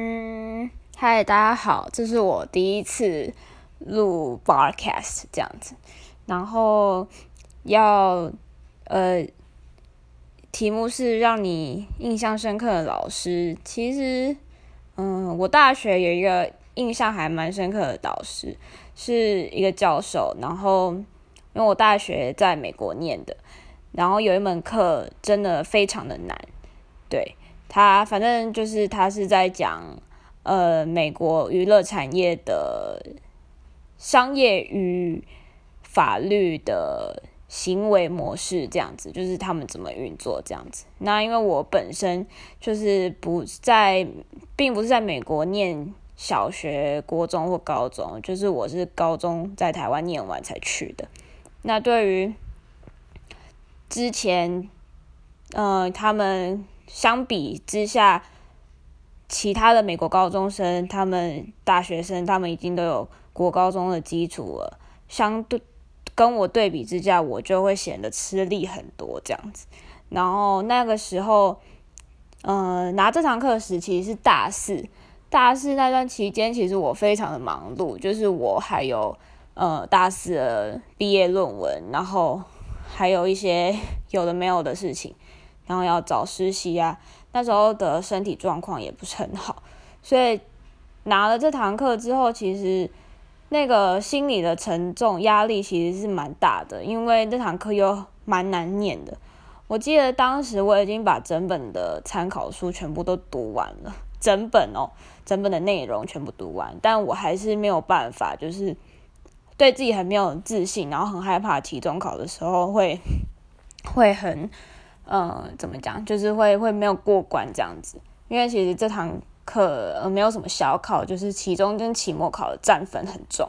嗯，嗨，大家好，这是我第一次录 broadcast 这样子，然后要呃，题目是让你印象深刻的老师。其实，嗯，我大学有一个印象还蛮深刻的导师，是一个教授。然后，因为我大学在美国念的，然后有一门课真的非常的难，对。他反正就是他是在讲，呃，美国娱乐产业的商业与法律的行为模式这样子，就是他们怎么运作这样子。那因为我本身就是不在，并不是在美国念小学、国中或高中，就是我是高中在台湾念完才去的。那对于之前，呃，他们。相比之下，其他的美国高中生，他们大学生，他们已经都有国高中的基础了。相对跟我对比之下，我就会显得吃力很多这样子。然后那个时候，呃，拿这堂课时期是大四，大四那段期间，其实我非常的忙碌，就是我还有呃大四的毕业论文，然后还有一些有的没有的事情。然后要找实习啊，那时候的身体状况也不是很好，所以拿了这堂课之后，其实那个心理的沉重压力其实是蛮大的，因为这堂课又蛮难念的。我记得当时我已经把整本的参考书全部都读完了，整本哦，整本的内容全部读完，但我还是没有办法，就是对自己很没有自信，然后很害怕期中考的时候会会很。嗯，怎么讲？就是会会没有过关这样子，因为其实这堂课呃没有什么小考，就是期中跟期末考的占分很重，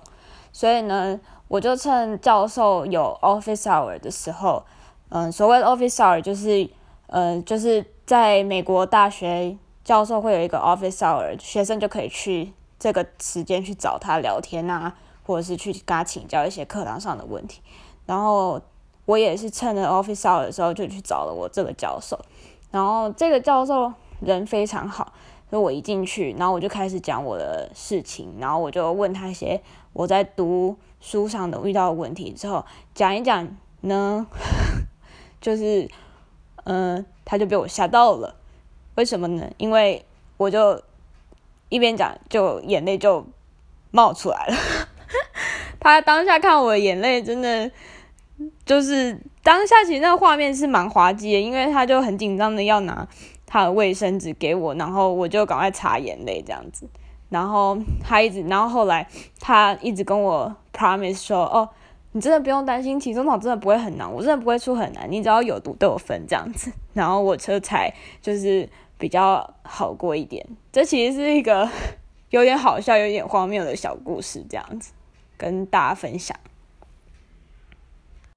所以呢，我就趁教授有 office hour 的时候，嗯，所谓的 office hour 就是，呃，就是在美国大学教授会有一个 office hour，学生就可以去这个时间去找他聊天啊，或者是去跟他请教一些课堂上的问题，然后。我也是趁着 office hour 的时候就去找了我这个教授，然后这个教授人非常好，所以我一进去，然后我就开始讲我的事情，然后我就问他一些我在读书上的遇到的问题，之后讲一讲呢，就是，嗯，他就被我吓到了，为什么呢？因为我就一边讲，就眼泪就冒出来了，他当下看我的眼泪真的。就是当下其实那个画面是蛮滑稽的，因为他就很紧张的要拿他的卫生纸给我，然后我就赶快擦眼泪这样子，然后他一直，然后后来他一直跟我 promise 说，哦，你真的不用担心，期中考真的不会很难，我真的不会出很难，你只要有读都有分这样子，然后我车才就是比较好过一点。这其实是一个 有点好笑、有点荒谬的小故事，这样子跟大家分享。